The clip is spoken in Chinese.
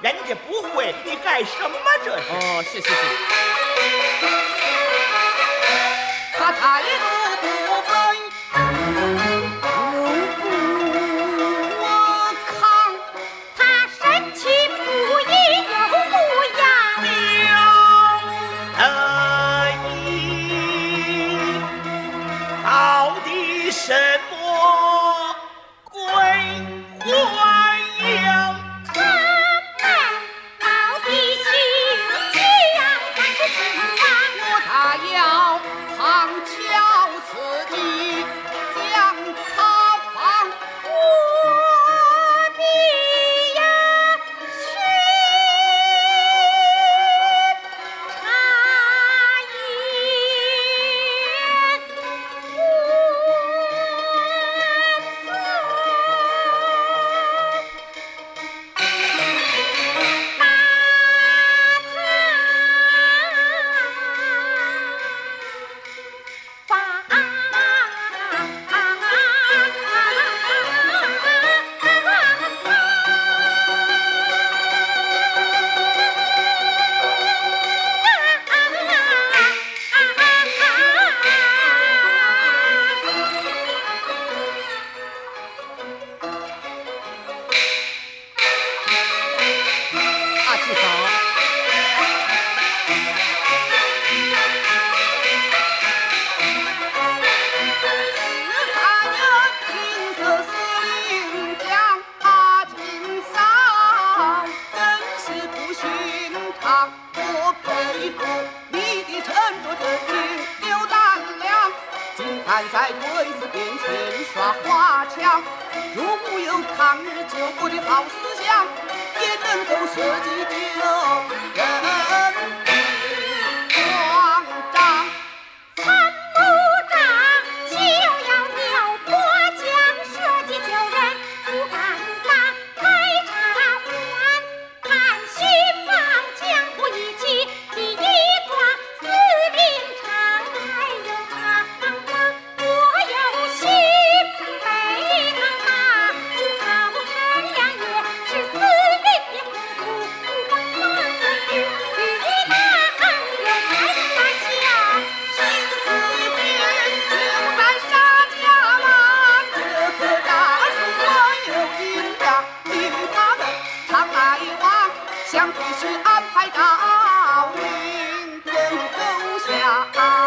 人家不会，你干什么这是？哦，是是是。他态你的沉着镇定有胆量竟敢在鬼子面前耍花枪。如果有抗日救国的 uh-uh.